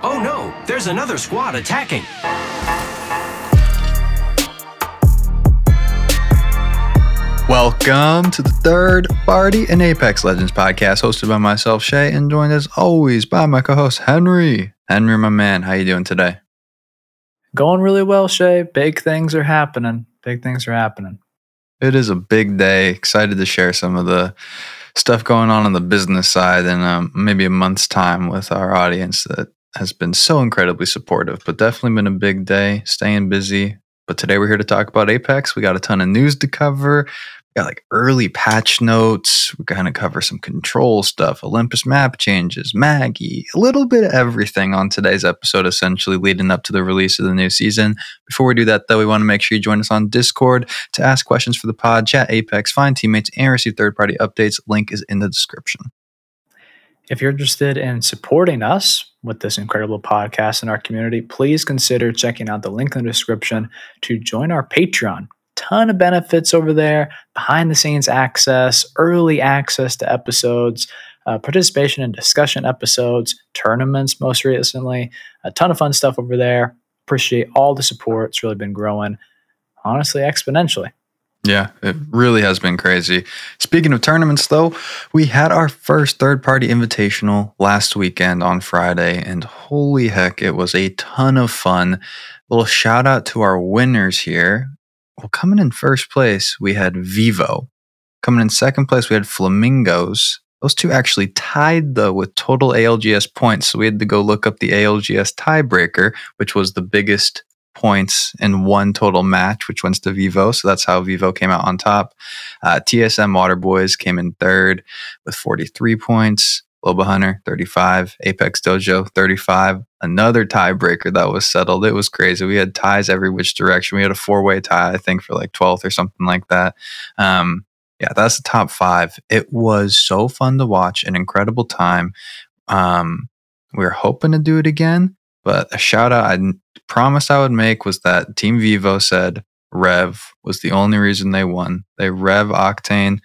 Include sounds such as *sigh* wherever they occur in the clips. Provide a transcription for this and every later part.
Oh no, there's another squad attacking. Welcome to the third party in Apex Legends podcast, hosted by myself, Shay, and joined as always by my co-host Henry. Henry, my man, how you doing today? Going really well, Shay. Big things are happening. Big things are happening. It is a big day. Excited to share some of the stuff going on on the business side in um, maybe a month's time with our audience that has been so incredibly supportive. But definitely been a big day. Staying busy. But today we're here to talk about Apex. We got a ton of news to cover got like early patch notes. We're going to cover some control stuff, Olympus map changes, Maggie, a little bit of everything on today's episode, essentially leading up to the release of the new season. Before we do that, though, we want to make sure you join us on Discord to ask questions for the pod, chat Apex, find teammates, and receive third party updates. Link is in the description. If you're interested in supporting us with this incredible podcast in our community, please consider checking out the link in the description to join our Patreon ton of benefits over there behind the scenes access, early access to episodes, uh, participation in discussion episodes, tournaments most recently, a ton of fun stuff over there. Appreciate all the support. It's really been growing, honestly, exponentially. Yeah, it really has been crazy. Speaking of tournaments, though, we had our first third party invitational last weekend on Friday, and holy heck, it was a ton of fun. Little shout out to our winners here. Well, coming in first place, we had Vivo. Coming in second place, we had Flamingos. Those two actually tied though with total ALGS points. So we had to go look up the ALGS tiebreaker, which was the biggest points in one total match, which went to Vivo. So that's how Vivo came out on top. Uh, TSM Waterboys came in third with 43 points. Loba Hunter, 35. Apex Dojo, 35. Another tiebreaker that was settled. It was crazy. We had ties every which direction. We had a four way tie, I think, for like 12th or something like that. Um, yeah, that's the top five. It was so fun to watch, an incredible time. Um, we are hoping to do it again, but a shout out I promised I would make was that Team Vivo said Rev was the only reason they won. They Rev Octane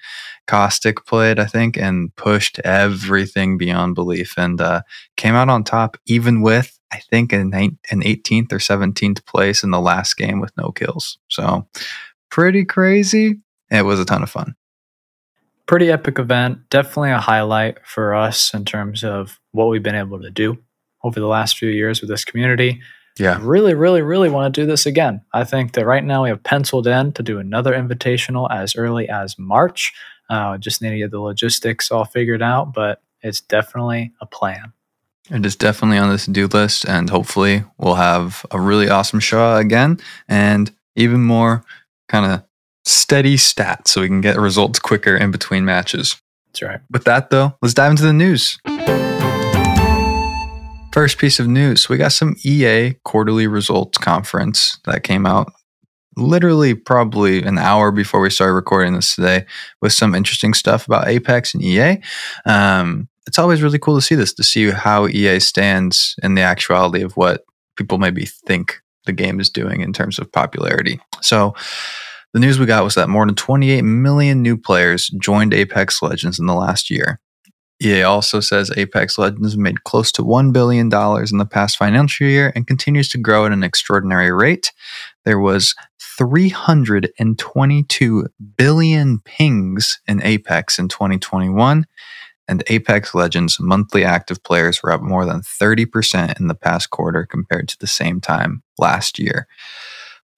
Caustic played, I think, and pushed everything beyond belief and uh, came out on top, even with, I think, an, an 18th or 17th place in the last game with no kills. So, pretty crazy. It was a ton of fun. Pretty epic event. Definitely a highlight for us in terms of what we've been able to do over the last few years with this community. Yeah. Really, really, really want to do this again. I think that right now we have penciled in to do another invitational as early as March. Uh, just need to get the logistics all figured out, but it's definitely a plan. It is definitely on this to do list, and hopefully, we'll have a really awesome show again and even more kind of steady stats so we can get results quicker in between matches. That's right. With that, though, let's dive into the news. First piece of news we got some EA quarterly results conference that came out literally probably an hour before we started recording this today with some interesting stuff about Apex and EA. Um, it's always really cool to see this, to see how EA stands in the actuality of what people maybe think the game is doing in terms of popularity. So, the news we got was that more than 28 million new players joined Apex Legends in the last year. EA also says Apex Legends made close to $1 billion in the past financial year and continues to grow at an extraordinary rate. There was 322 billion pings in Apex in 2021, and Apex Legends monthly active players were up more than 30% in the past quarter compared to the same time last year.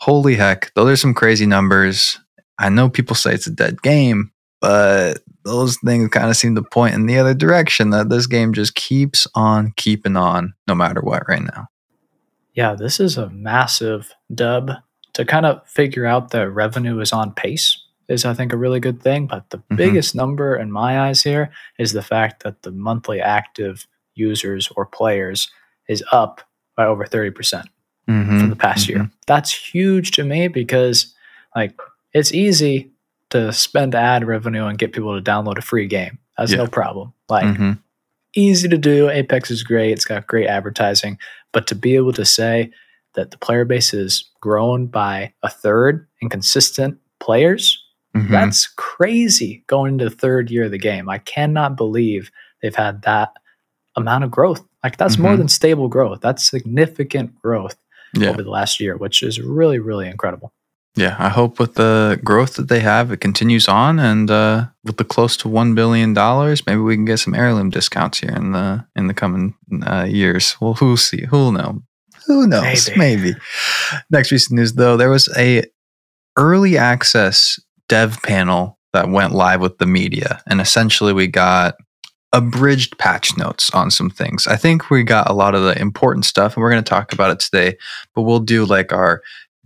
Holy heck, those are some crazy numbers. I know people say it's a dead game, but those things kind of seem to point in the other direction that this game just keeps on keeping on no matter what right now. Yeah, this is a massive dub to kind of figure out that revenue is on pace is I think a really good thing. But the mm-hmm. biggest number in my eyes here is the fact that the monthly active users or players is up by over 30% mm hmm from the past mm-hmm. year. That's huge to me because like it's easy to spend ad revenue and get people to download a free game. That's yeah. no problem. Like mm-hmm. easy to do. Apex is great. It's got great advertising, but to be able to say that the player base is grown by a third and consistent players. Mm-hmm. That's crazy going into the third year of the game. I cannot believe they've had that amount of growth. Like that's more Mhm. than stable growth. That's significant growth Yeah. over the last year, which is really, really incredible. Yeah, I hope with the growth that they have, it continues on, and uh, with the close to one billion dollars, maybe we can get some heirloom discounts here in the in the coming uh, years. Well, who'll see? Who'll know? Who knows? Maybe. Maybe. Next piece of news, though, there was a early access dev panel that went live with the media, and essentially we got abridged patch notes on some things. I think we got a lot of the important stuff, and we're going to talk about it today. But we'll do like our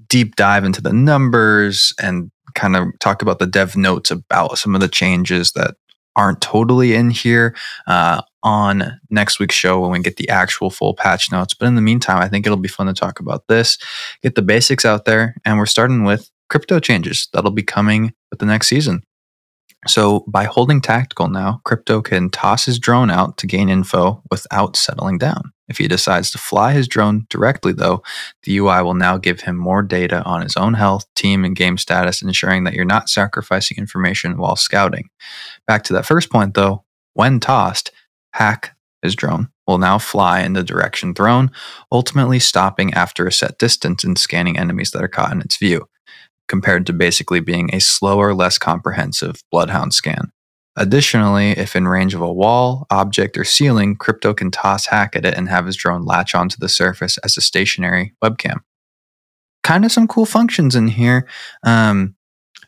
deep dive into the numbers and kind of talk about the dev notes about some of the changes that aren't totally in here uh, on next week's show when we get the actual full patch notes. But in the meantime, I think it'll be fun to talk about this, get the basics out there, and we're starting with crypto changes that'll be coming with the next season. So, by holding tactical now, Crypto can toss his drone out to gain info without settling down. If he decides to fly his drone directly, though, the UI will now give him more data on his own health, team, and game status, ensuring that you're not sacrificing information while scouting. Back to that first point, though, when tossed, Hack, his drone, will now fly in the direction thrown, ultimately stopping after a set distance and scanning enemies that are caught in its view, compared to basically being a slower, less comprehensive Bloodhound scan. Additionally, if in range of a wall, object, or ceiling, Crypto can toss hack at it and have his drone latch onto the surface as a stationary webcam. Kind of some cool functions in here. Um,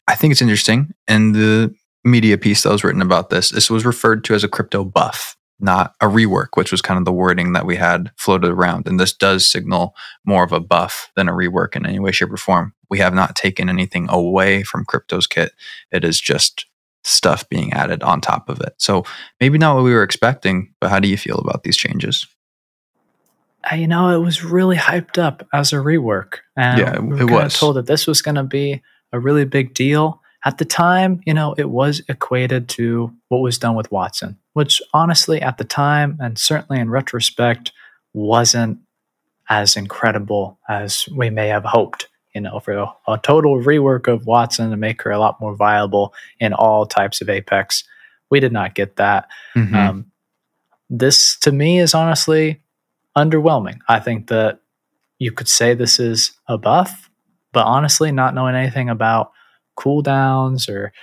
I think it's interesting. And the media piece that was written about this, this was referred to as a crypto buff, not a rework, which was kind of the wording that we had floated around. And this does signal more of a buff than a rework in any way, shape, or form. We have not taken anything away from Crypto's kit. It is just stuff being added on top of it. So maybe not what we were expecting, but how do you feel about these changes? You know, it was really hyped up as a rework. And Yeah, it- we were it was. told that this was going to be a really big deal. At the time, you know, it was equated to what was done with Wattson, which honestly, at the time, and certainly in retrospect, wasn't as incredible as we may have hoped. You know, for a, a total rework of Wattson to make her a lot more viable in all types of Apex. We did not get that. Mhm. Um, this to me is honestly underwhelming. I think that you could say this is a buff, but honestly, not knowing anything about cooldowns or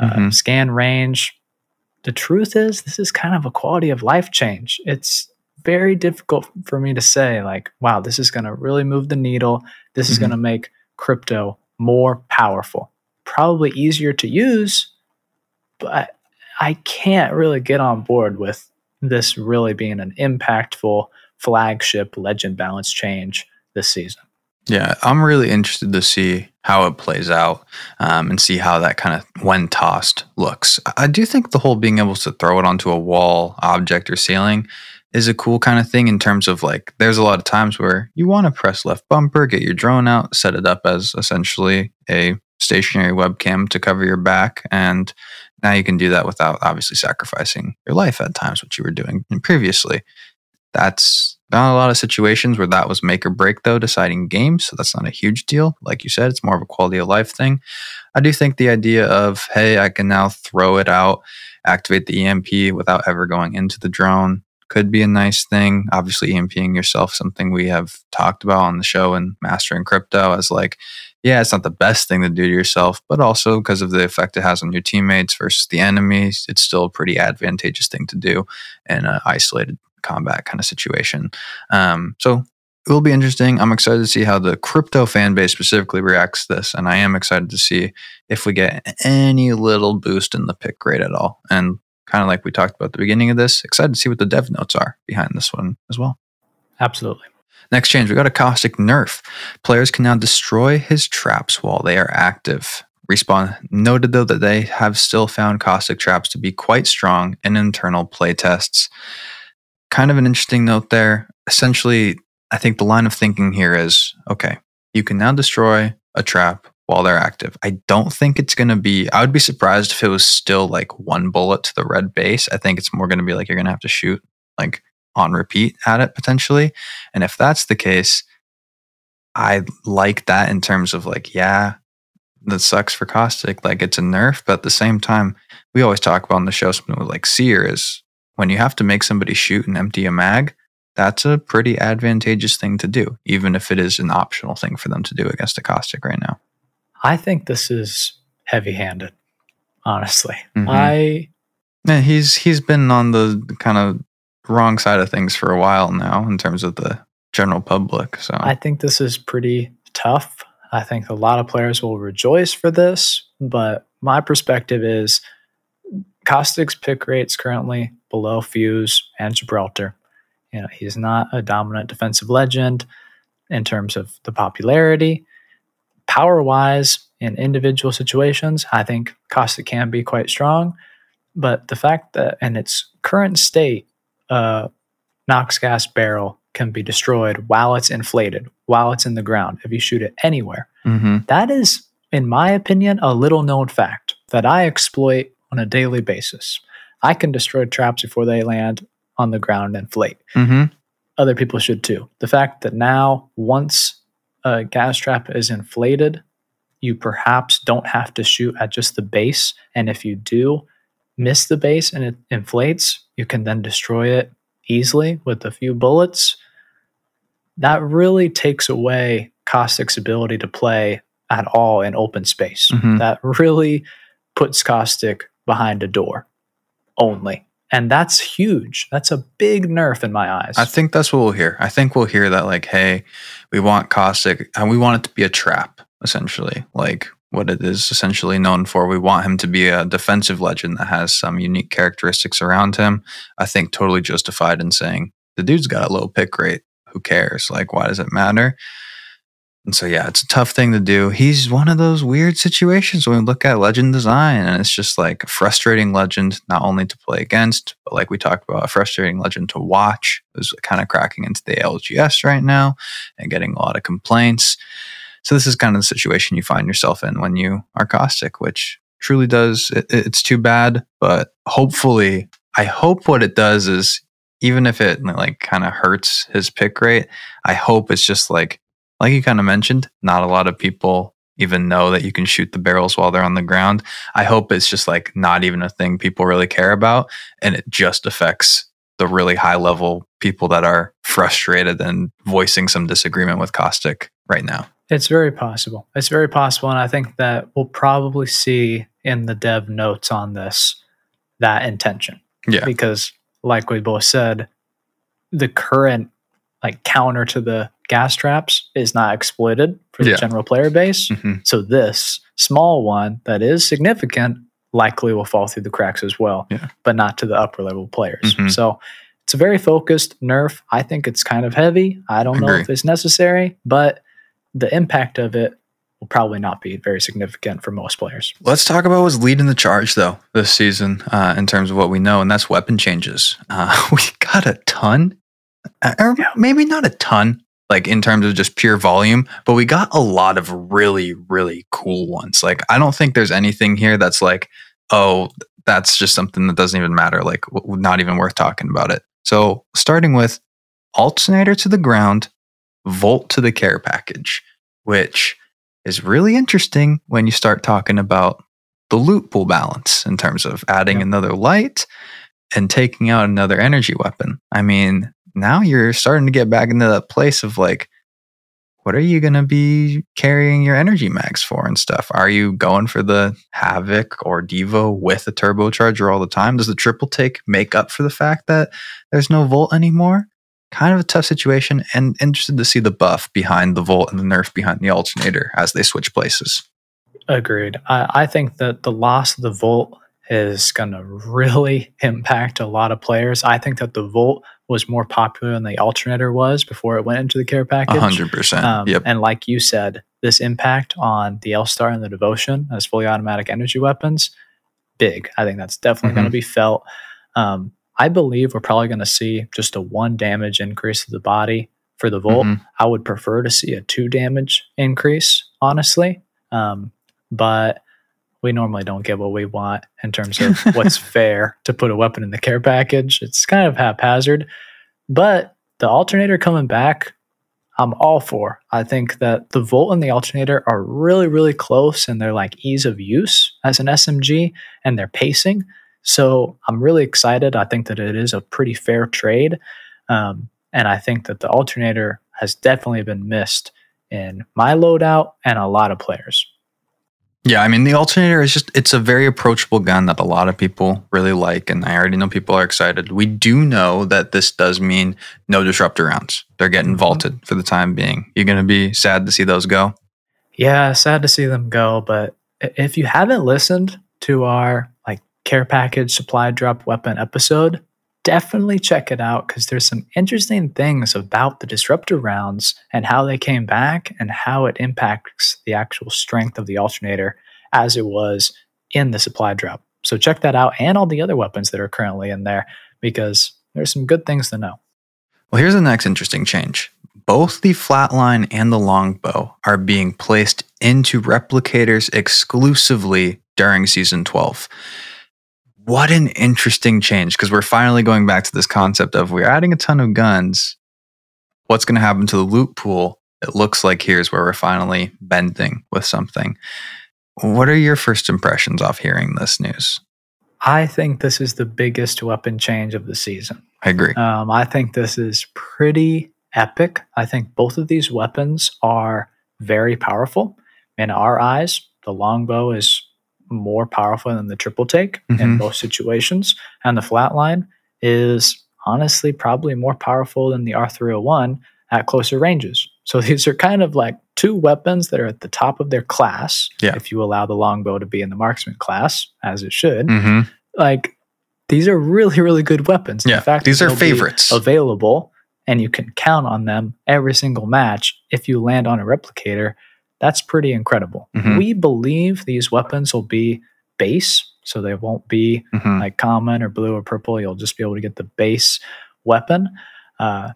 uh, Mhm. scan range, the truth is this is kind of a quality of life change. It's very difficult for me to say, like, wow, this is going to really move the needle. This is Mhm. going to make crypto more powerful, probably easier to use, but I can't really get on board with this really being an impactful flagship legend balance change this season. Yeah, I'm really interested to see how it plays out um, and see how that kind of, when tossed, looks. I- I do think the whole being able to throw it onto a wall, object, or ceiling is a cool kind of thing in terms of like, there's a lot of times where you want to press left bumper, get your drone out, set it up as essentially a stationary webcam to cover your back. And now you can do that without obviously sacrificing your life at times, which you were doing previously. That's not a lot of situations where that was make or break, though, deciding games. So that's not a huge deal. Like you said, it's more of a quality of life thing. I do think the idea of, hey, I can now throw it out, activate the EMP without ever going into the drone could be a nice thing. Obviously, EMPing yourself, something we have talked about on the show and Mastering Crypto, as like, yeah, it's not the best thing to do to yourself, but also because of the effect it has on your teammates versus the enemies, it's still a pretty advantageous thing to do in an isolated combat kind of situation. Um, so it will be interesting. I'm excited to see how the crypto fan base specifically reacts to this, and I am excited to see if we get any little boost in the pick rate at all. And kind of like we talked about at the beginning of this, excited to see what the dev notes are behind this one as well. Absolutely. Next change, we got a caustic nerf. Players can now destroy his traps while they are active. Respawn noted though that they have still found caustic traps to be quite strong in internal playtests. Kind of an interesting note there. Essentially, I think the line of thinking here is okay, you can now destroy a trap while they're active. I don't think it's going to be, I would be surprised if it was still like one bullet to the red base. I think it's more going to be like you're going to have to shoot like on repeat at it potentially. And if that's the case, I like that in terms of like, yeah, that sucks for caustic. Like it's a nerf, but at the same time, we always talk about on the show something with like seer is when you have to make somebody shoot and empty a mag, that's a pretty advantageous thing to do, even if it is an optional thing for them to do against a caustic right now. I think this is heavy handed, honestly. Mhm. I Yeah, he's he's been on the kind of wrong side of things for a while now in terms of the general public. So I think this is pretty tough. I think a lot of players will rejoice for this, but my perspective is Caustic's pick rate's currently below Fuse and Gibraltar. You know, he's not a dominant defensive legend in terms of the popularity. Power wise, in individual situations, I think Caustic can be quite strong. But the fact that in its current state, uh, Nox gas barrel can be destroyed while it's inflated, while it's in the ground, if you shoot it anywhere. Mhm. That is, in my opinion, a little known fact that I exploit on a daily basis. I can destroy traps before they land on the ground and inflate. Mhm. Other people should too. The fact that now, once a gas trap is inflated, you perhaps don't have to shoot at just the base. And if you do miss the base and it inflates, you can then destroy it easily with a few bullets. That really takes away Caustic's ability to play at all in open space. Mhm. That really puts Caustic behind a door only. And that's huge. That's a big nerf in my eyes. I think that's what we'll hear. I think we'll hear that like, hey, we want caustic and we want it to be a trap, essentially. Like what it is essentially known for. We want him to be a defensive legend that has some unique characteristics around him. I think totally justified in saying the dude's got a low pick rate. Who cares? Like, why does it matter? And so, yeah, it's a tough thing to do. He's one of those weird situations when we look at legend design, and it's just like a frustrating legend, not only to play against, but like we talked about, a frustrating legend to watch. Is kind of cracking into the LGS right now and getting a lot of complaints. So, this is kind of the situation you find yourself in when you are caustic, which truly does, it, it's too bad. But hopefully, I hope what it does is even if it like kind of hurts his pick rate, I hope it's just like like you kind of mentioned, not a lot of people even know that you can shoot the barrels while they're on the ground. I hope it's just like not even a thing people really care about and it just affects the really high level people that are frustrated and voicing some disagreement with Caustic right now. It's very possible. It's very possible. And I think that we'll probably see in the dev notes on this that intention. Yeah. Because, like we both said, the current like counter to the gas traps is not exploited for the Yeah. general player base. Mhm. So this small one that is significant likely will fall through the cracks as well, Yeah. but not to the upper level players. Mhm. So it's a very focused nerf. I think it's kind of heavy. I don't know Agree. if it's necessary, but the impact of it will probably not be very significant for most players. Let's talk about what's leading the charge, though, this season uh, in terms of what we know, and that's weapon changes. Uh, *laughs* we got a ton, uh, or maybe not a ton, like in terms of just pure volume, but we got a lot of really, really cool ones. Like, I don't think there's anything here that's like, oh, that's just something that doesn't even matter, like, w- not even worth talking about it. So, starting with alternator to the ground, volt to the care package, which is really interesting when you start talking about the loot pool balance in terms of adding Yeah. another light and taking out another energy weapon. I mean, now you're starting to get back into that place of like, what are you going to be carrying your energy mags for and stuff? Are you going for the Havoc or Devo with a turbocharger all the time? Does the triple take make up for the fact that there's no Volt anymore? Kind of a tough situation, and interested to see the buff behind the Volt and the nerf behind the alternator as they switch places. Agreed. I, I think that the loss of the Volt is going to really *laughs* impact a lot of players. I think that the Volt was more popular than the alternator was before it went into the care package. Hundred percent. Um, Yep. And like you said, this impact on the L Star and the Devotion as fully automatic energy weapons, big. I think that's definitely going to be felt. Um, I believe we're probably going to see just a one damage increase to the body for the Volt. Mhm. I would prefer to see a two damage increase, honestly. Um, but we normally don't get what we want in terms of what's *laughs* fair to put a weapon in the care package. It's kind of haphazard. But the alternator coming back, I'm all for. I think that the Volt and the alternator are really, really close in their like ease of use as an SMG and their pacing. So I'm really excited. I think that it is a pretty fair trade. Um, and I think that the alternator has definitely been missed in my loadout and a lot of players. Yeah, I mean the alternator is just it's a very approachable gun that a lot of people really like and I already know people are excited. We do know that this does mean no disruptor rounds. They're getting Mhm. vaulted for the time being. You're going to be sad to see those go. Yeah, sad to see them go, but if you haven't listened to our like care package supply drop weapon episode, definitely check it out because there's some interesting things about the disruptor rounds and how they came back and how it impacts the actual strength of the alternator as it was in the supply drop. So check that out and all the other weapons that are currently in there because there's some good things to know. Well, here's the next interesting change. Both the flatline and the longbow are being placed into replicators exclusively during season 12. What an interesting change because we're finally going back to this concept of we're adding a ton of guns. What's going to happen to the loot pool? It looks like here's where we're finally bending with something. What are your first impressions off hearing this news? I think this is the biggest weapon change of the season. I agree. Um, I think this is pretty epic. I think both of these weapons are very powerful. In our eyes, the longbow is more powerful than the triple take in Mhm. most situations, and the flatline is honestly probably more powerful than the R301 at closer ranges. So *laughs* these are kind of like two weapons that are at the top of their class. Yeah. If you allow the longbow to be in the marksman class, as it should, hmm like these are really really good weapons. Yeah, the fact these are favorites. available and you can count on them every single match if you land on a replicator. That's pretty incredible. Mhm. We believe these weapons will be base, so they won't be hmm like common or blue or purple. You'll just be able to get the base weapon. Uh,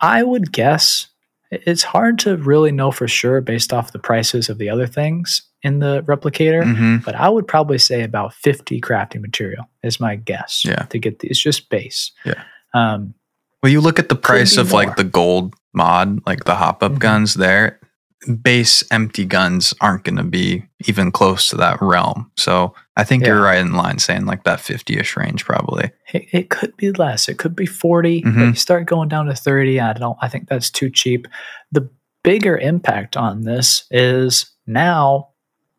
I- would guess it's hard to really know for sure based off the prices of the other things in the replicator hmm but I would probably say about 50 crafting material is my guess. Yeah. To get these, just base. Yeah. Um, Well, you look at the price of like the gold mod, like the hop up Mhm. guns there, base empty guns aren't going to be even close to that realm. So I think you're right in line saying like that 50 ish range probably. it, it could be less. It could be 40. But Mhm. you start going down to 30. I don't. I think that's too cheap. The bigger impact on this is now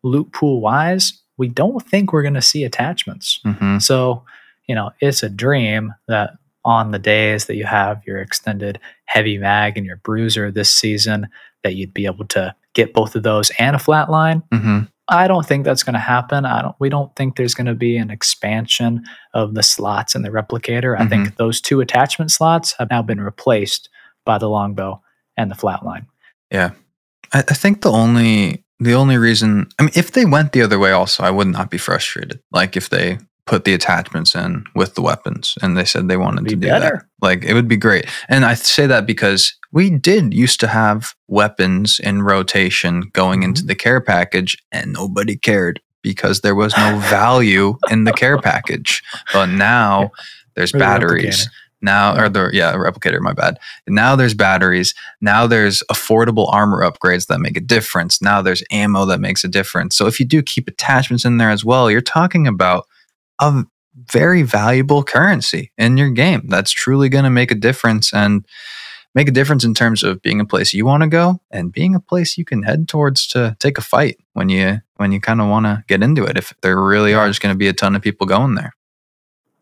loot pool wise. We don't think we're going to see attachments. hmm So, you know, it's a dream that on the days that you have your extended heavy mag and your bruiser this season, that you'd be able to get both of those and a flat line. hmm I don't think that's going to happen. I don't. We don't think there's going to be an expansion of the slots in the replicator. I think those two attachment slots have now been replaced by the longbow and the flatline. I, I think the only the only reason I mean if they went the other way also I would not be frustrated. Like if they put the attachments in with the weapons and they said they wanted Be to do that. Like it would be great. And I say that because we did used to have weapons in rotation going into Mhm. the care package and nobody cared because there was no *laughs* value in the care package. But now there's the batteries. Now or the yeah, replicator, my bad. Now there's batteries. Now there's affordable armor upgrades that make a difference. Now there's ammo that makes a difference. So if you do keep attachments in there as well, you're talking about a very valuable currency in your game that's truly going to make a difference and make a difference in terms of being a place you want to go and being a place you can head towards to take a fight when you when you kind of want to get into it if there really are just going to be a ton of people going there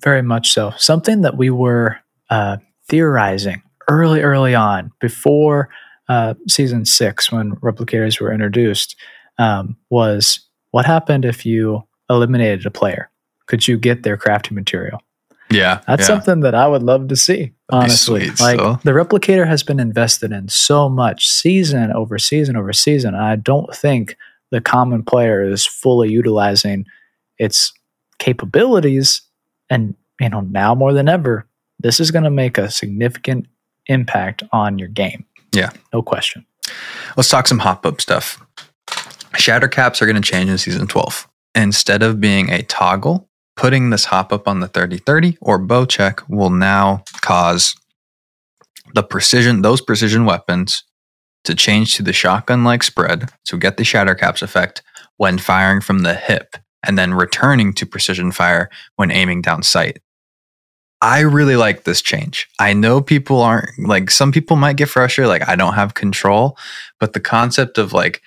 Very much so. Something that we were uh, theorizing early, early on, before uh, season six, when replicators were introduced, um, was what happened if you eliminated a player? Could you get their crafting material? yeah That's yeah. something that I would love to see. Honestly, sweet, like so. the replicator has been invested in so much season over season over season. And I don't think the common player is fully utilizing its capabilities. And you know, now more than ever, this is going to make a significant impact on your game. Yeah. no question. Let's talk some hop up stuff. Shatter caps are going to change in season 12. Instead of being a toggle, putting this hop up on the 3030 or Bocek will now cause the precision, those precision weapons to change to the shotgun like spread to get the shatter caps effect when firing from the hip and then returning to precision fire when aiming down sight. I really like this change. I know people aren't like some people might get frustrated, like I don't have control, but the concept of like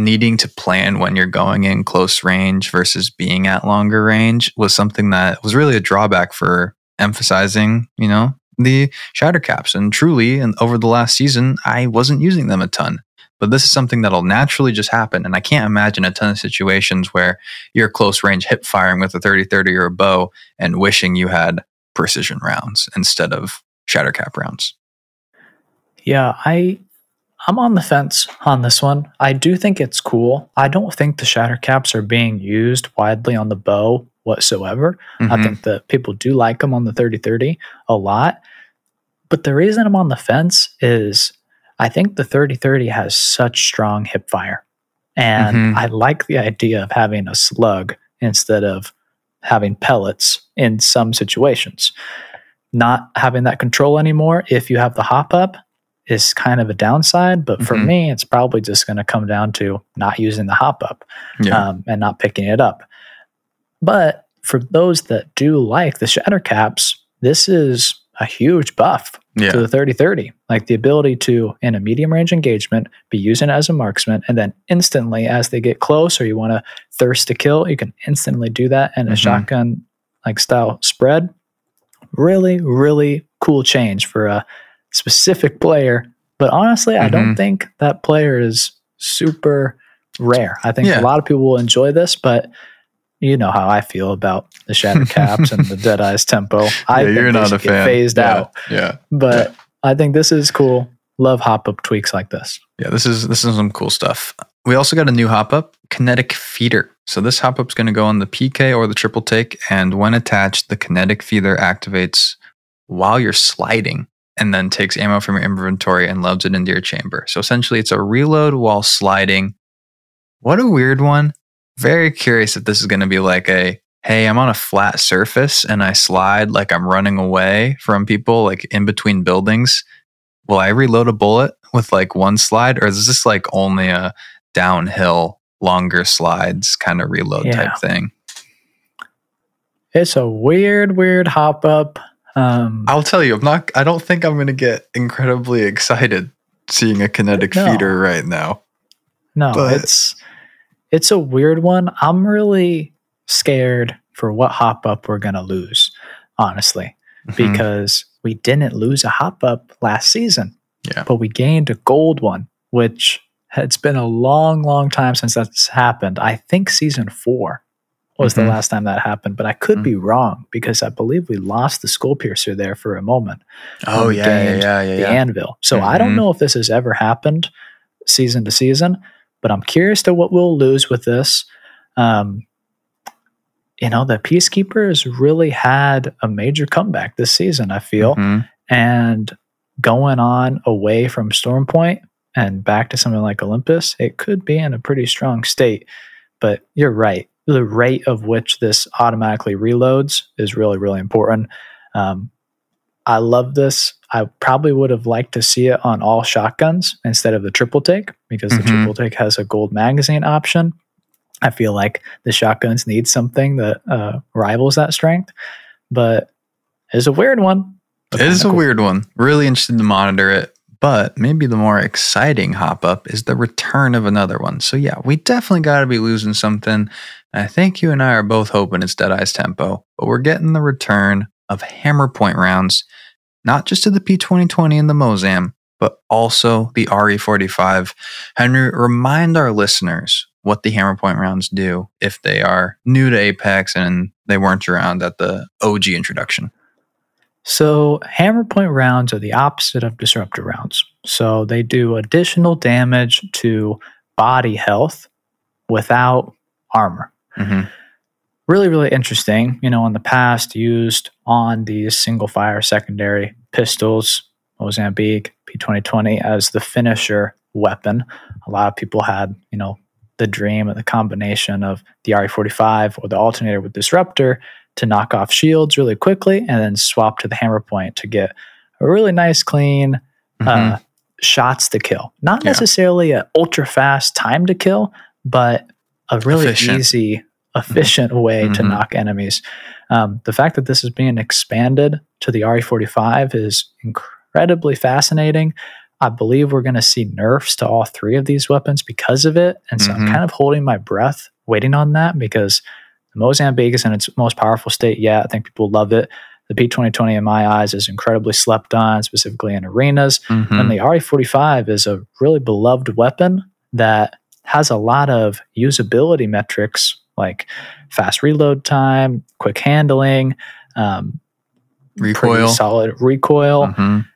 needing to plan when you're going in close range versus being at longer range was something that was really a drawback for emphasizing, you know, the shatter caps. And truly, and over the last season, I wasn't using them a ton. But this is something that'll naturally just happen. And I can't imagine a ton of situations where you're close range hip firing with a 30 30 or a bow and wishing you had precision rounds instead of shatter cap rounds. Yeah, I I'm on the fence on this one. I do think it's cool. I don't think the shatter caps are being used widely on the bow whatsoever. Mm-hmm. I think that people do like them on the 3030 a lot. But the reason I'm on the fence is I think the 3030 has such strong hip fire. And mm-hmm. I like the idea of having a slug instead of having pellets in some situations. Not having that control anymore if you have the hop up is kind of a downside. But for mm-hmm. me, it's probably just going to come down to not using the hop up yeah. um, and not picking it up. But for those that do like the shatter caps, this is a huge buff yeah. to the 3030. Like the ability to, in a medium range engagement, be using it as a marksman, and then instantly, as they get close or you want to thirst to kill, you can instantly do that in a mm-hmm. shotgun like style spread. Really, really cool change for a specific player. But honestly, mm-hmm. I don't mm-hmm. think that player is super rare. I think yeah. a lot of people will enjoy this, but you know how I feel about the shatter *laughs* caps and the Deadeye's Tempo. I yeah, you're not a fan. Phased yeah, out. Yeah, but yeah. I think this is cool. Love hop up tweaks like this. Yeah, this is this is some cool stuff. We also got a new hop up, kinetic feeder. So this hop up is going to go on the PK or the triple take, and when attached, the kinetic feeder activates while you're sliding and then takes ammo from your inventory and loads it into your chamber. So essentially, it's a reload while sliding. What a weird one. Very curious if this is going to be like a hey, I'm on a flat surface and I slide like I'm running away from people, like in between buildings. Will I reload a bullet with like one slide, or is this like only a downhill, longer slides kind of reload yeah. type thing? It's a weird, weird hop up. Um, I'll tell you, I'm not. I don't think I'm going to get incredibly excited seeing a kinetic no. feeder right now. No, but. it's it's a weird one. I'm really scared for what hop up we're going to lose, honestly, mm-hmm. because we didn't lose a hop up last season. Yeah. But we gained a gold one, which it's been a long, long time since that's happened. I think season four was mm-hmm. the last time that happened, but I could mm-hmm. be wrong because I believe we lost the skull piercer there for a moment. Oh yeah, yeah, yeah, yeah, the anvil. So mm-hmm. I don't mm-hmm. know if this has ever happened season to season, but I'm curious to what we'll lose with this. Um, you know, the Peacekeeper has really had a major comeback this season, I feel. Mm-hmm. And going on away from Stormpoint and back to something like Olympus, it could be in a pretty strong state. But you're right. The rate of which this automatically reloads is really, really important. Um, I love this. I probably would have liked to see it on all shotguns instead of the triple take because mm-hmm. the triple take has a gold magazine option. I feel like the shotguns need something that uh, rivals that strength, but it's a weird one. It is a cool. weird one. Really interested to monitor it. But maybe the more exciting hop up is the return of another one. So yeah, we definitely got to be losing something. I think you and I are both hoping it's Deadeye's Tempo, but we're getting the return of hammer point rounds, not just to the P2020 and the Mozam, but also the RE45. Henry, remind our listeners what the hammer point rounds do if they are new to Apex and they weren't around at the OG introduction. So, hammer point rounds are the opposite of disruptor rounds. So, they do additional damage to body health without armor. Mm-hmm. Really, really interesting. You know, in the past, used on these single fire secondary pistols, Mozambique, P2020 as the finisher weapon. A lot of people had, you know, the dream of the combination of the RE45 or the alternator with disruptor to knock off shields really quickly and then swap to the hammer point to get a really nice clean uh, mm-hmm. uh, shots to kill not yeah. necessarily an ultra fast time to kill but a really Efficient. easy efficient way to Mhm. knock enemies. Um, the fact that this is being expanded to the RE45 is incredibly fascinating. I believe we're going to see nerfs to all three of these weapons because of it. And so I'm Mhm. kind of holding my breath waiting on that because the Mozambique is in its most powerful state yet. I think people love it. The P2020, in my eyes, is incredibly slept on, specifically in arenas. Mhm. And the RE45 is a really beloved weapon that has a lot of usability metrics like fast reload time, quick handling, um, Recoil. solid recoil. Mhm.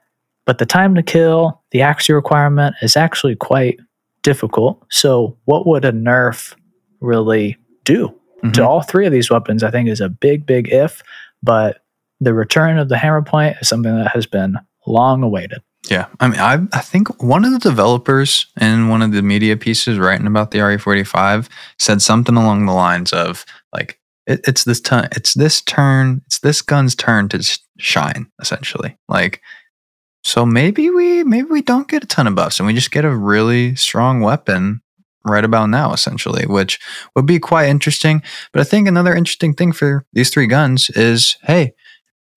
But the time to kill, the accuracy requirement is actually quite difficult. So, what would a nerf really do Mhm. to all three of these weapons? I think is a big, big if. But the return of the hammer point is something that has been long awaited. Yeah, I mean, I I think one of the developers in one of the media pieces writing about the RE45 said something along the lines of like, it, "It's this turn, it's this turn, it's this gun's turn to shine." Essentially, like, so maybe we maybe we don't get a ton of buffs and we just get a really strong weapon right about now, essentially, which would be quite interesting. But I think another interesting thing for these three guns is, hey,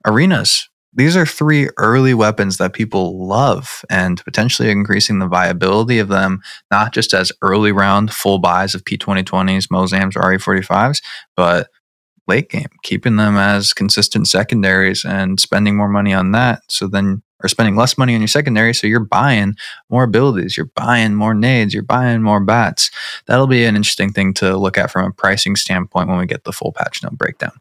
arenas these are three early weapons that people love and potentially increasing the viability of them, not just as early round full buys of P2020s, Mozams, or RE45s, but late game, keeping them as consistent secondaries and spending more money on that. So then, or spending less money on your secondary. So you're buying more abilities, you're buying more nades, you're buying more bats. That'll be an interesting thing to look at from a pricing standpoint when we get the full patch note breakdown.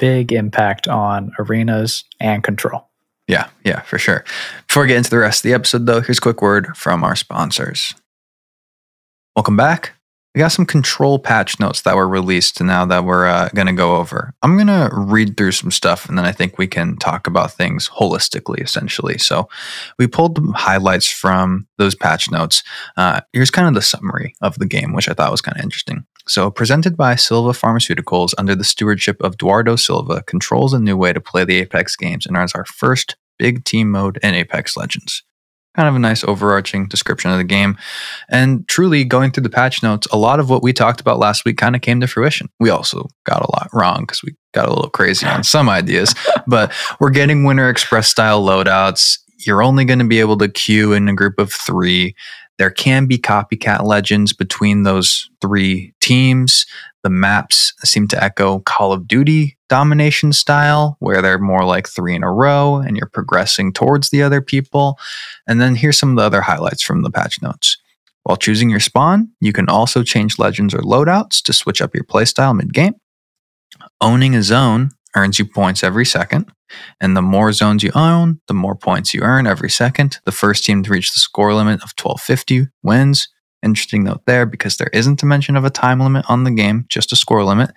Big impact on arenas and control. Yeah, yeah, for sure. Before we get into the rest of the episode, though, here's a quick word from our sponsors. Welcome back. We got some control patch notes that were released now that we're uh, going to go over. I'm going to read through some stuff and then I think we can talk about things holistically, essentially. So we pulled the highlights from those patch notes. Uh, here's kind of the summary of the game, which I thought was kind of interesting. So, presented by Silva Pharmaceuticals under the stewardship of Eduardo Silva, controls a new way to play the Apex games and is our first big team mode in Apex Legends. Kind of a nice overarching description of the game. And truly, going through the patch notes, a lot of what we talked about last week kind of came to fruition. We also got a lot wrong because we got a little crazy on some *laughs* ideas, but we're getting Winter Express style loadouts. You're only going to be able to queue in a group of three. There can be copycat legends between those three teams. The maps seem to echo Call of Duty domination style, where they're more like three in a row and you're progressing towards the other people. And then here's some of the other highlights from the patch notes. While choosing your spawn, you can also change legends or loadouts to switch up your playstyle mid game. Owning a zone earns you points every second. And the more zones you own, the more points you earn every second. The first team to reach the score limit of 1250 wins. Interesting note there because there isn't a mention of a time limit on the game, just a score limit.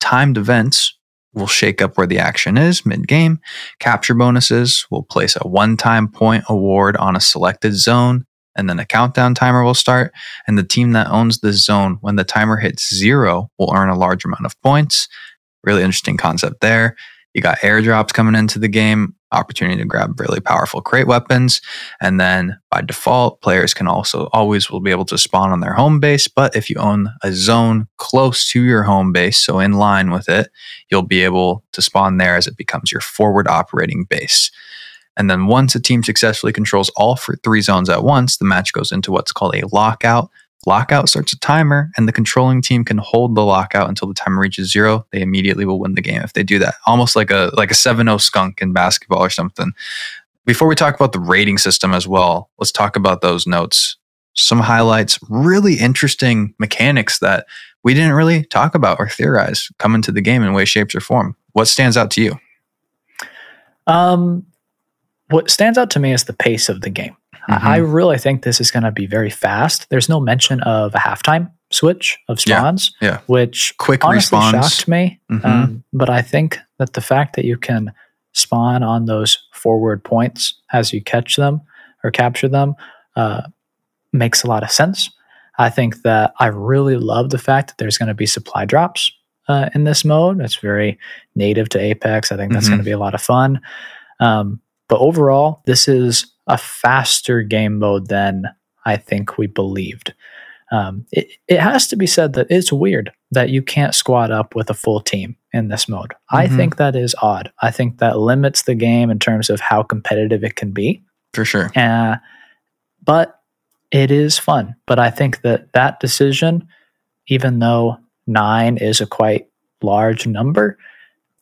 Timed events will shake up where the action is mid game. Capture bonuses will place a one time point award on a selected zone, and then a countdown timer will start. And the team that owns the zone, when the timer hits zero, will earn a large amount of points. Really interesting concept there. You got airdrops coming into the game, opportunity to grab really powerful crate weapons. And then by default, players can also always will be able to spawn on their home base. But if you own a zone close to your home base, so in line with it, you'll be able to spawn there as it becomes your forward operating base. And then once a team successfully controls all three zones at once, the match goes into what's called a lockout. Lockout starts a timer, and the controlling team can hold the lockout until the timer reaches zero. They immediately will win the game if they do that. Almost like a like a 7-0 skunk in basketball or something. Before we talk about the rating system as well, let's talk about those notes. Some highlights, really interesting mechanics that we didn't really talk about or theorize come into the game in way, shapes, or form. What stands out to you? Um, what stands out to me is the pace of the game. Mm-hmm. I really think this is going to be very fast. There's no mention of a halftime switch of Yeah, spawns, yeah. which Quick honestly respawns. shocked me. Mhm. Um, but I think that the fact that you can spawn on those forward points as you catch them or capture them uh, makes a lot of sense. I think that I really love the fact that there's going to be supply drops uh, in this mode. It's very native to Apex. I think that's Mhm. going to be a lot of fun. Um, but overall, this is a faster game mode than I think we believed. Um, it, it has to be said that it's weird that you can't squad up with a full team in this mode. I Mhm. think that is odd. I think that limits the game in terms of how competitive it can be. For sure. Uh, but it is fun. But I think that that decision, even though nine is a quite large number,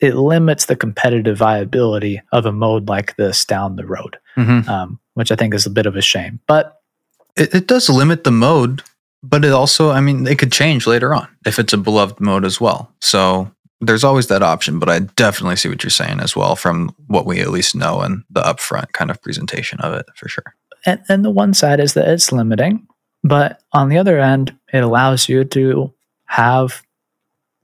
it limits the competitive viability of a mode like this down the road, hmm um, which I think is a bit of a shame. But It, it does limit the mode, but it also, I mean, it could change later on if it's a beloved mode as well. So there's always that option, but I definitely see what you're saying as well from what we at least know and the upfront kind of presentation of it for sure. and, and the one side is that it's limiting, but on the other end, it allows you to have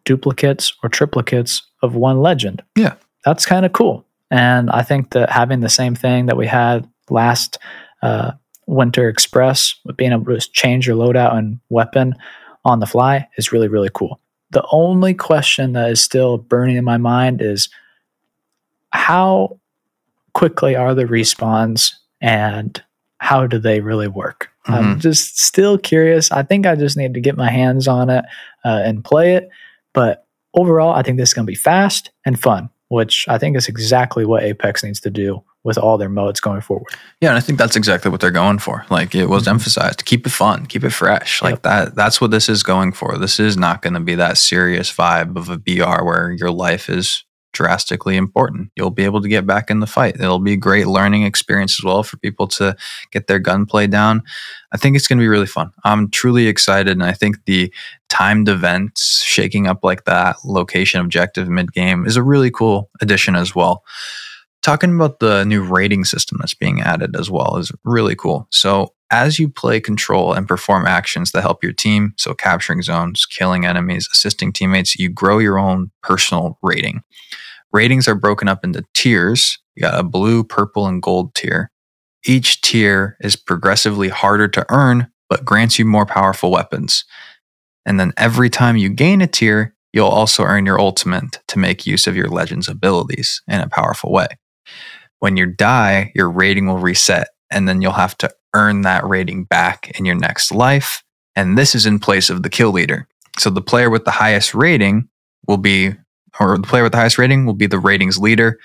duplicates or triplicates of one legend. Yeah. That's kind of cool. And I think that having the same thing that we had last uh, Winter Express, with being able to just change your loadout and weapon on the fly, is really, really cool. The only question that is still burning in my mind is how quickly are the respawns and how do they really work? I'm just still curious. I think I just need to get my hands on it uh, and play it. But overall, I think this is going to be fast and fun, which I think is exactly what Apex needs to do with all their modes going forward. Yeah, and I think that's exactly what they're going for. Like it was Mhm. emphasized, keep it fun, keep it fresh. Like Yep. that that's what this is going for. This is not going to be that serious vibe of a BR where your life is drastically important. You'll be able to get back in the fight. It'll be a great learning experience as well for people to get their gunplay down. I think it's going to be really fun. I'm truly excited and I think the timed events shaking up like that location objective mid game is a really cool addition as well talking about the new rating system that's being added as well is really cool. So, as you play control and perform actions that help your team, so capturing zones, killing enemies, assisting teammates, you grow your own personal rating. Ratings are broken up into tiers. You got a blue, purple, and gold tier. Each tier is progressively harder to earn, but grants you more powerful weapons. And then every time you gain a tier, you'll also earn your ultimate to make use of your legend's abilities in a powerful way when you die, your rating will reset, and then you'll have to earn that rating back in your next life. And this is in place of the kill leader. So the player with the highest rating will be, or the player with the highest rating will be the ratings leader.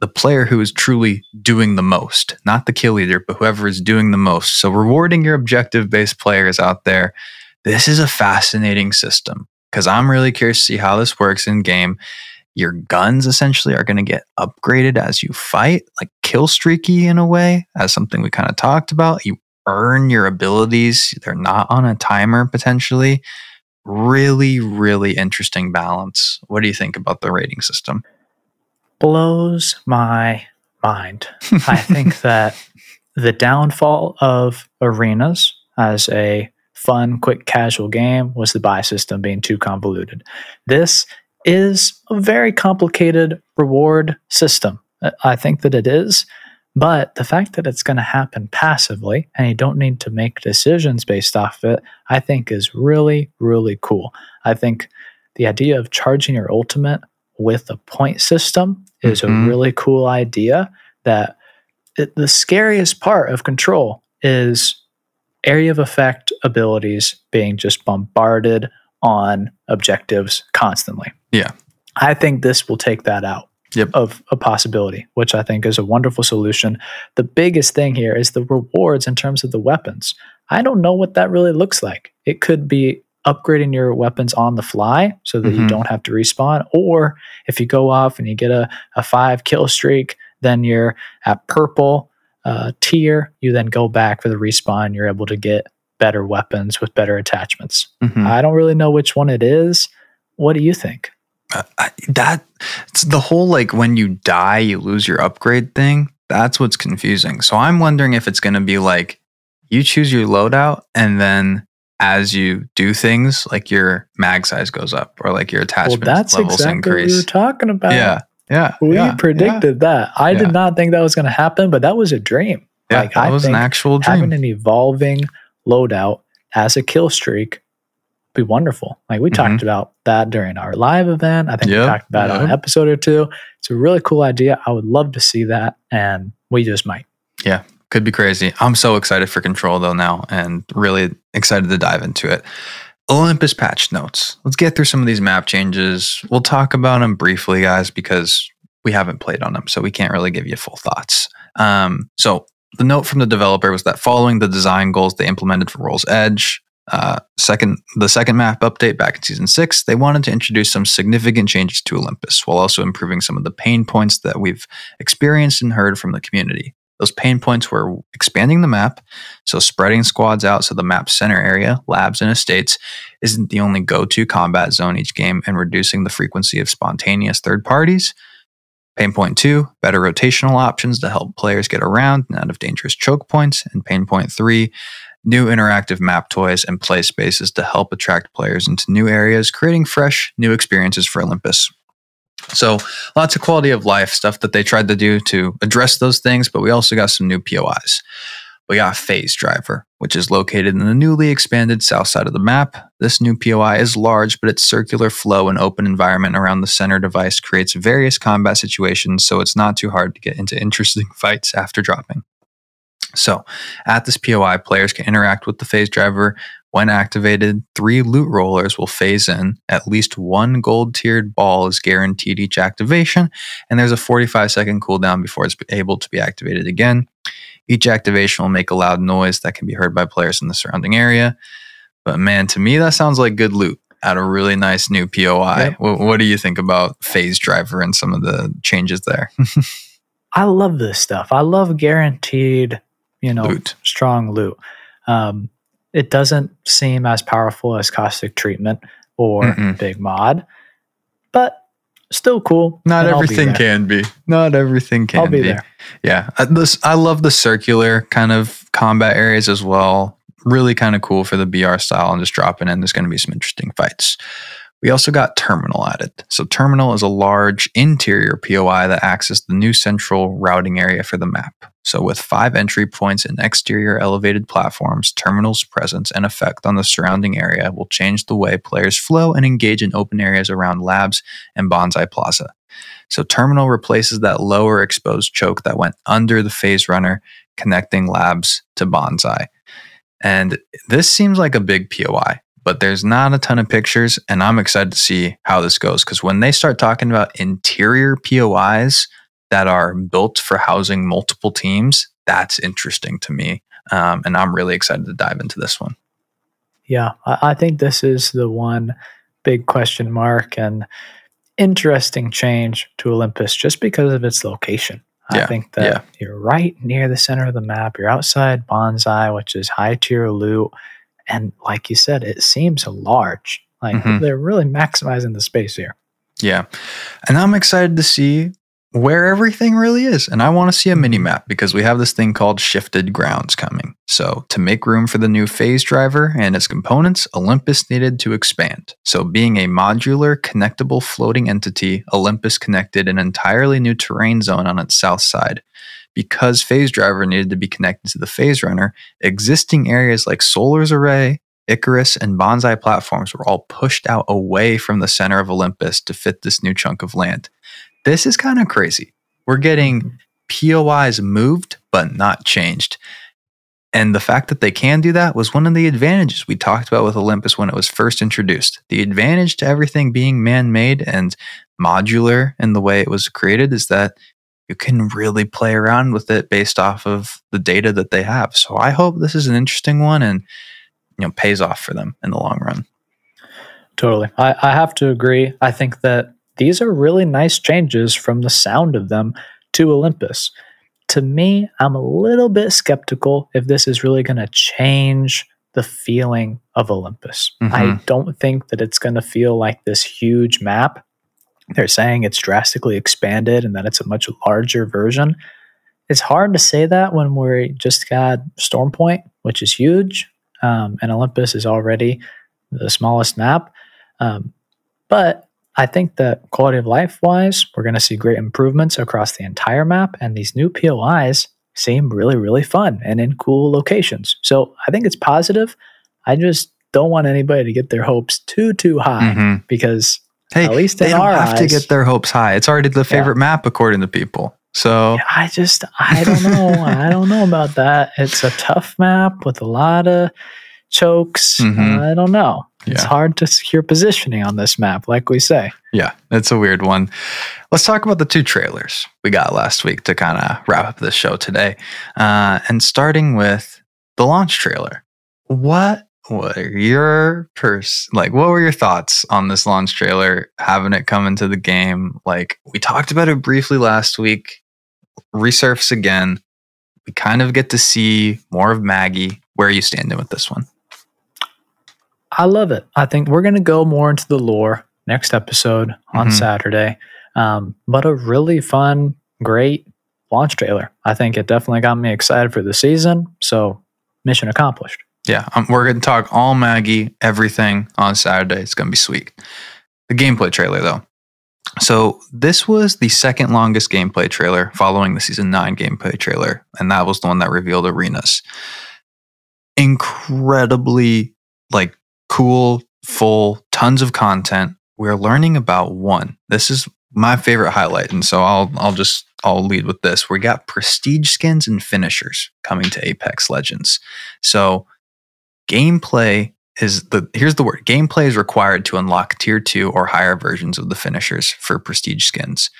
The player who is truly doing the most, not the kill leader, but whoever is doing the most. So rewarding your objective based players out there. This is a fascinating system because I'm really curious to see how this works in game your guns essentially are going to get upgraded as you fight, like kill streaky in a way, as something we kind of talked about. You earn your abilities, they're not on a timer potentially. Really, really interesting balance. What do you think about the rating system? Blows my mind. I *laughs* think that the downfall of arenas as a fun, quick, casual game was the buy system being too convoluted. This is a very complicated reward system. Uh, I think that it is. But the fact that it's going to happen passively and you don't need to make decisions based off of it, I think is really, really cool. I think the idea of charging your ultimate with a point system is Mhm. a really cool idea that it, the scariest part of control is area of effect abilities being just bombarded on objectives constantly. Yeah. I think this will take that out Yep. of a possibility, which I think is a wonderful solution. The biggest thing here is the rewards in terms of the weapons. I don't know what that really looks like. It could be upgrading your weapons on the fly so that you Mhm. don't have to respawn, or if you go off and you get a, a five kill streak, then you're at purple uh, tier. You then go back for the respawn. You're able to get better weapons with better attachments. Mhm. I don't really know which one it is. What do you think? Uh, I, that it's the whole like when you die you lose your upgrade thing that's what's confusing so i'm wondering if it's going to be like you choose your loadout and then as you do things like your mag size goes up or like your Well, attachment that's levels exactly what we were talking about. yeah yeah We yeah, predicted that. I Yeah. did not think that was going to happen, but that was a dream. yeah, Like, that I was an actual dream Having an evolving loadout as a kill streak be wonderful. Like we talked about that during our live event. I think Yep, we talked about it on an episode or two. It's a really cool idea. I would love to see that, and we just might. Yeah, could be crazy. I'm so excited for Control though now, and really excited to dive into it. Olympus patch notes. Let's get through some of these map changes. We'll talk about them briefly, guys, because we haven't played on them, so we can't really give you full thoughts. Um, so the note from the developer was that following the design goals they implemented for World's Edge, uh, second the second map update back in season six, they wanted to introduce some significant changes to Olympus while also improving some of the pain points that we've experienced and heard from the community. Those pain points were expanding the map, so spreading squads out so the map center area, labs, and estates isn't the only go to combat zone each game, and reducing the frequency of spontaneous third parties. Pain point two, better rotational options to help players get around and out of dangerous choke points. And pain point three, new interactive map toys and play spaces to help attract players into new areas, creating fresh, new experiences for Olympus. So, lots of quality of life stuff that they tried to do to address those things, but we also got some new POIs. We got Phase Driver, which is located in the newly expanded south side of the map. This new POI is large, but its circular flow and open environment around the center device creates various combat situations, so it's not too hard to get into interesting *laughs* fights after dropping. So, at this POI, players can interact with the phase driver. When activated, three loot rollers will phase in. At least one gold tiered ball is guaranteed each activation, and there's a 45 second cooldown before it's able to be activated again. Each activation will make a loud noise that can be heard by players in the surrounding area. But man, to me, that sounds like good loot at a really nice new POI. Yep. What, what do you think about phase driver and some of the changes there? *laughs* I love this stuff. I love guaranteed, you know, Loot. strong loot. Um, it doesn't seem as powerful as caustic treatment or Mm-mm. big mod, but still cool. Not be everything can be. Not everything can be. I'll be be. there. Yeah, I, this I love the circular kind of combat areas as well. Really kind of cool for the BR style and just dropping in. There's going to be some interesting fights. We also got Terminal added. So Terminal is a large interior POI that acts as the new central routing area for the map. So with five entry points and exterior elevated platforms, Terminal's presence and effect on the surrounding area will change the way players flow and engage in open areas around labs and Bonsai Plaza. So Terminal replaces that lower exposed choke that went under the phase runner, connecting labs to Bonsai. And this seems like a big POI, but there's not a ton of pictures, and I'm excited to see how this goes because when they start talking about interior POIs that are built for housing multiple teams, that's interesting to me. Um, and I'm really excited to dive into this one. Yeah, I, think this is the one big question mark and interesting change to Olympus just because of its location. I Yeah, think that yeah. you're right near the center of the map. You're outside Bonsai, which is high tier loot. And like you said, it seems large. Like Mhm. they're really maximizing the space here. Yeah. And I'm excited to see where everything really is. And I want to see a mini map because we have this thing called shifted grounds coming. So, to make room for the new phase driver and its components, Olympus needed to expand. So, being a modular, connectable floating entity, Olympus connected an entirely new terrain zone on its south side. Because phase driver needed to be connected to the phase runner, existing areas like Solar's Array, Icarus, and Bonsai platforms were all pushed out away from the center of Olympus to fit this new chunk of land. This is kind of crazy. We're getting mm-hmm. POIs moved, but not changed. And the fact that they can do that was one of the advantages we talked about with Olympus when it was first introduced. The advantage to everything being man made and modular in the way it was created is that you can really play around with it based off of the data that they have. So I hope this is an interesting one and you know pays off for them in the long run. Totally. I, I have to agree. I think that these are really nice changes from the sound of them to Olympus. To me, I'm a little bit skeptical if this is really going to change the feeling of Olympus. I Mhm. don't think that it's going to feel like this huge map. They're saying it's drastically expanded and that it's a much larger version. It's hard to say that when we just got Stormpoint, which is huge, um, and Olympus is already the smallest map. Um, but I think that quality of life wise, we're going to see great improvements across the entire map, and these new POIs seem really, really fun and in cool locations. So I think it's positive. I just don't want anybody to get their hopes too, too high Mhm. because Hey, At least they don't have to get their hopes high. It's already the favorite map according to people. So I just I don't know. I don't know about that. It's a tough map with a lot of chokes. Mhm. I don't know. It's hard to secure positioning on this map, like we say. Yeah, it's a weird one. Let's talk about the two trailers we got last week to kind of wrap up this show today. Uh, and starting with the launch trailer. What were your pers- like what were your thoughts on this launch trailer having it come into the game? Like we talked about it briefly last week, resurface again. We kind of get to see more of Maggie. Where are you standing with this one? I love it. I think we're going to go more into the lore next episode on Mhm. Saturday. Um, but a really fun, great launch trailer. I think it definitely got me excited for the season. So, mission accomplished. Yeah, um, we're going to talk all Maggie, everything on Saturday. It's going to be sweet. The gameplay trailer, though. So, this was the second longest gameplay trailer following the season nine gameplay trailer, and that was the one that revealed arenas. Incredibly, like, cool, full, tons of content. We're learning about one. This is my favorite highlight, and so I'll I'll just I'll lead with this. We got prestige skins and finishers coming to Apex Legends. So gameplay is the here's the word gameplay is required to unlock tier 2 or higher versions of the finishers for prestige skins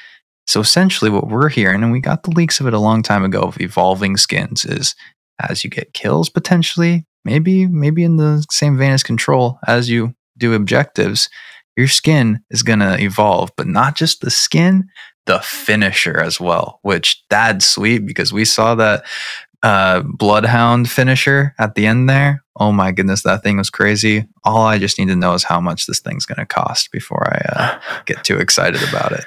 so essentially what we're hearing and we got the leaks of it a long time ago of evolving skins is as you get kills potentially maybe maybe in the same vein as control as you do objectives your skin is going to evolve but not just the skin the finisher as well which that's sweet because we saw that uh bloodhound finisher at the end there. Oh my goodness that thing was crazy. All i just need to know is how much this thing's going to cost before i uh, *sighs* get too excited about it.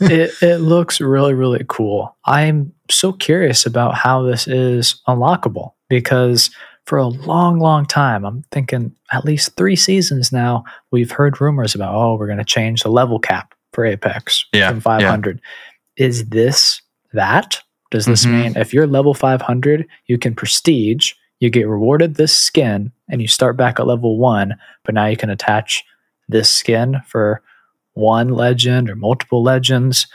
It, *laughs* it looks really, really cool. I'm so curious about how this is unlockable because for a long, long time, I'm thinking at least three seasons now, we've heard rumors about, oh, we're going to change the level cap for Apex Yeah, from 500. Is this that? Does this Mhm. mean if you're level 500, you can prestige, you get rewarded this skin, and you start back at level one, but now you can attach this skin for one legend or multiple legends.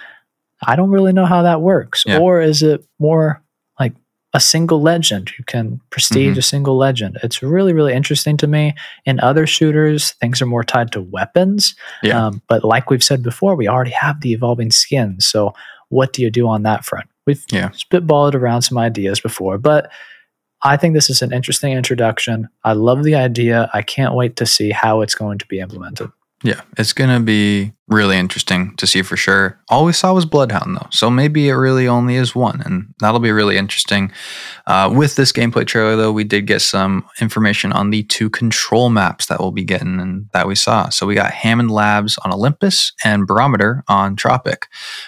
I don't really know how that works. Yeah. Or is it more a single legend? You can prestige Mhm. a single legend. It's really, really interesting to me. In other shooters, things are more tied to weapons. Yeah. Um, but like we've said before, we already have the evolving skins. So what do you do on that front? We've Yeah. spitballed around some ideas before, but I think this is an interesting introduction. I love the idea. I can't wait to see how it's going to be implemented. Yeah, it's gonna be really interesting to see for sure. All we saw was Bloodhound though, so maybe it really only is one, and that'll be really interesting. Uh, with this gameplay trailer though, we did get some information on the two control maps that we'll be getting and that we saw. So we got Hammond Labs on Olympus and Barometer on Tropic,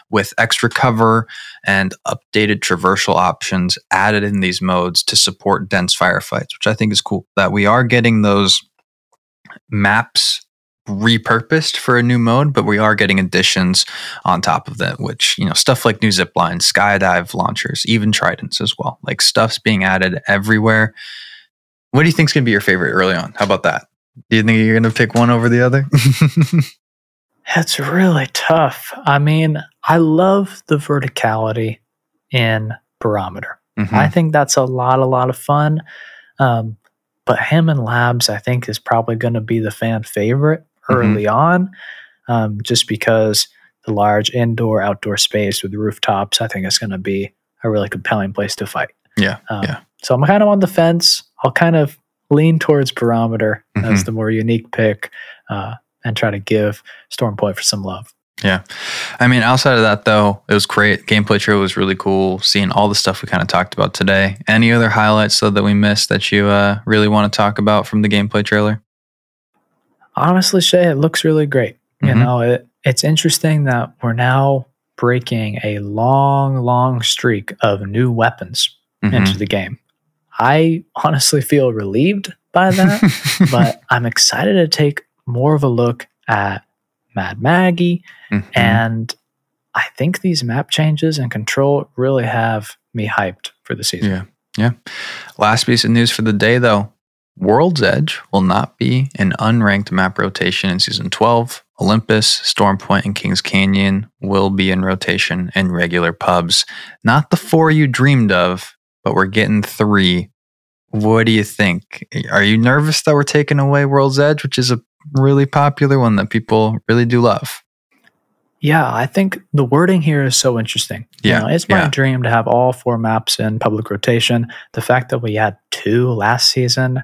with extra cover and updated traversal options added in these modes to support dense firefights, which I think is cool. That we are getting those maps repurposed for a new mode, but we are getting additions on top of that, which, you know, stuff like new zip lines, skydive launchers, even tridents as well. Like stuff's being added everywhere. What do you think's gonna be your favorite early on? How about that? Do you think you're gonna pick one over the other? *laughs* It's really tough. I mean, I love the verticality in Barometer. Mhm. I think that's a lot, a lot of fun. Um, but Hammond Labs, I think, is probably going to be the fan favorite early on, um, just because the large indoor outdoor space with rooftops, I think it's going to be a really compelling place to fight. Yeah, Um, yeah. So I'm kind of on the fence. I'll kind of lean towards Barometer as Mhm. the more unique pick uh, and try to give Storm Point for some love. Yeah. I mean, outside of that, though, it was great. Gameplay trailer was really cool. Seeing all the stuff we kind of talked about today. Any other highlights, though, that we missed that you uh, really want to talk about from the gameplay trailer? Honestly, Shay, it looks really great. You Mhm. know, it, it's interesting that we're now breaking a long, long streak of new weapons Mhm. into the game. I honestly feel relieved by that, *laughs* but I'm excited to take more of a look at Mad Maggie. Mhm. And I think these map changes and control really have me hyped for the season. Yeah. Yeah. Last piece of news for the day, though World's Edge will not be an unranked map rotation in season 12. Olympus, Storm Point, and Kings Canyon will be in rotation in regular pubs. Not the four you dreamed of, but we're getting three. What do you think? Are you nervous that we're taking away World's Edge, which is a really popular one that people really do love? Yeah, I think the wording here is so interesting. Yeah, You know, it's my yeah. dream to have all four maps in public rotation. The fact that we had two last season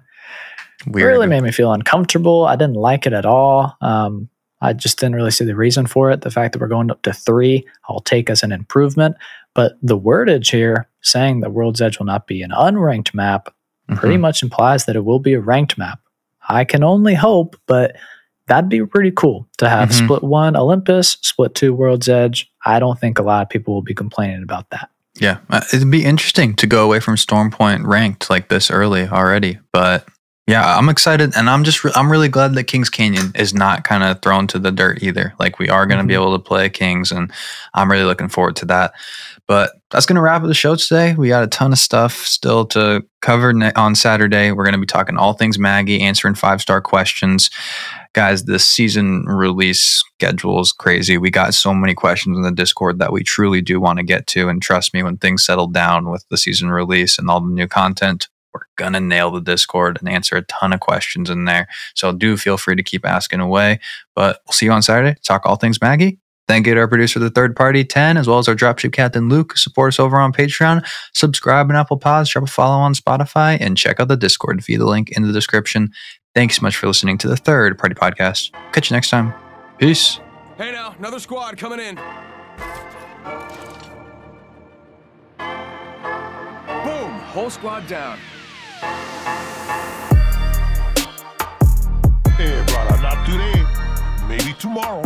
Weird. really made me feel uncomfortable. I didn't like it at all. Um, I just didn't really see the reason for it. The fact that we're going up to three, I'll take as an improvement. But the wordage here saying that World's Edge will not be an unranked map pretty Mhm. much implies that it will be a ranked map. I can only hope, but that'd be pretty cool to have Mhm. split one Olympus, split two World's Edge. I don't think a lot of people will be complaining about that. Yeah, uh, it'd be interesting to go away from Storm Point ranked like this early already. But yeah, I'm excited, and I'm just re- I'm really glad that Kings Canyon is not kind of thrown to the dirt either. Like we are going to be Mhm. able to play Kings, and I'm really looking forward to that. But that's going to wrap up the show today. We got a ton of stuff still to cover ne- on Saturday. We're going to be talking all things Maggie, answering five star questions. Guys, this season release schedule is crazy. We got so many questions in the Discord that we truly do want to get to. And trust me, when things settle down with the season release and all the new content, we're to nail the Discord and answer a ton of questions in there. So do feel free to keep asking away. But we'll see you on Saturday. Talk all things Maggie. Thank you to our producer, the third party 10, as well as our dropship captain Luke, support us over on Patreon. Subscribe on Apple Pods, drop a follow on Spotify, and check out the Discord via the link in the description. Thanks so much for listening to the third party podcast. Catch you next time. Peace. Hey now, another squad coming in. Boom, whole squad down. Not today, maybe tomorrow.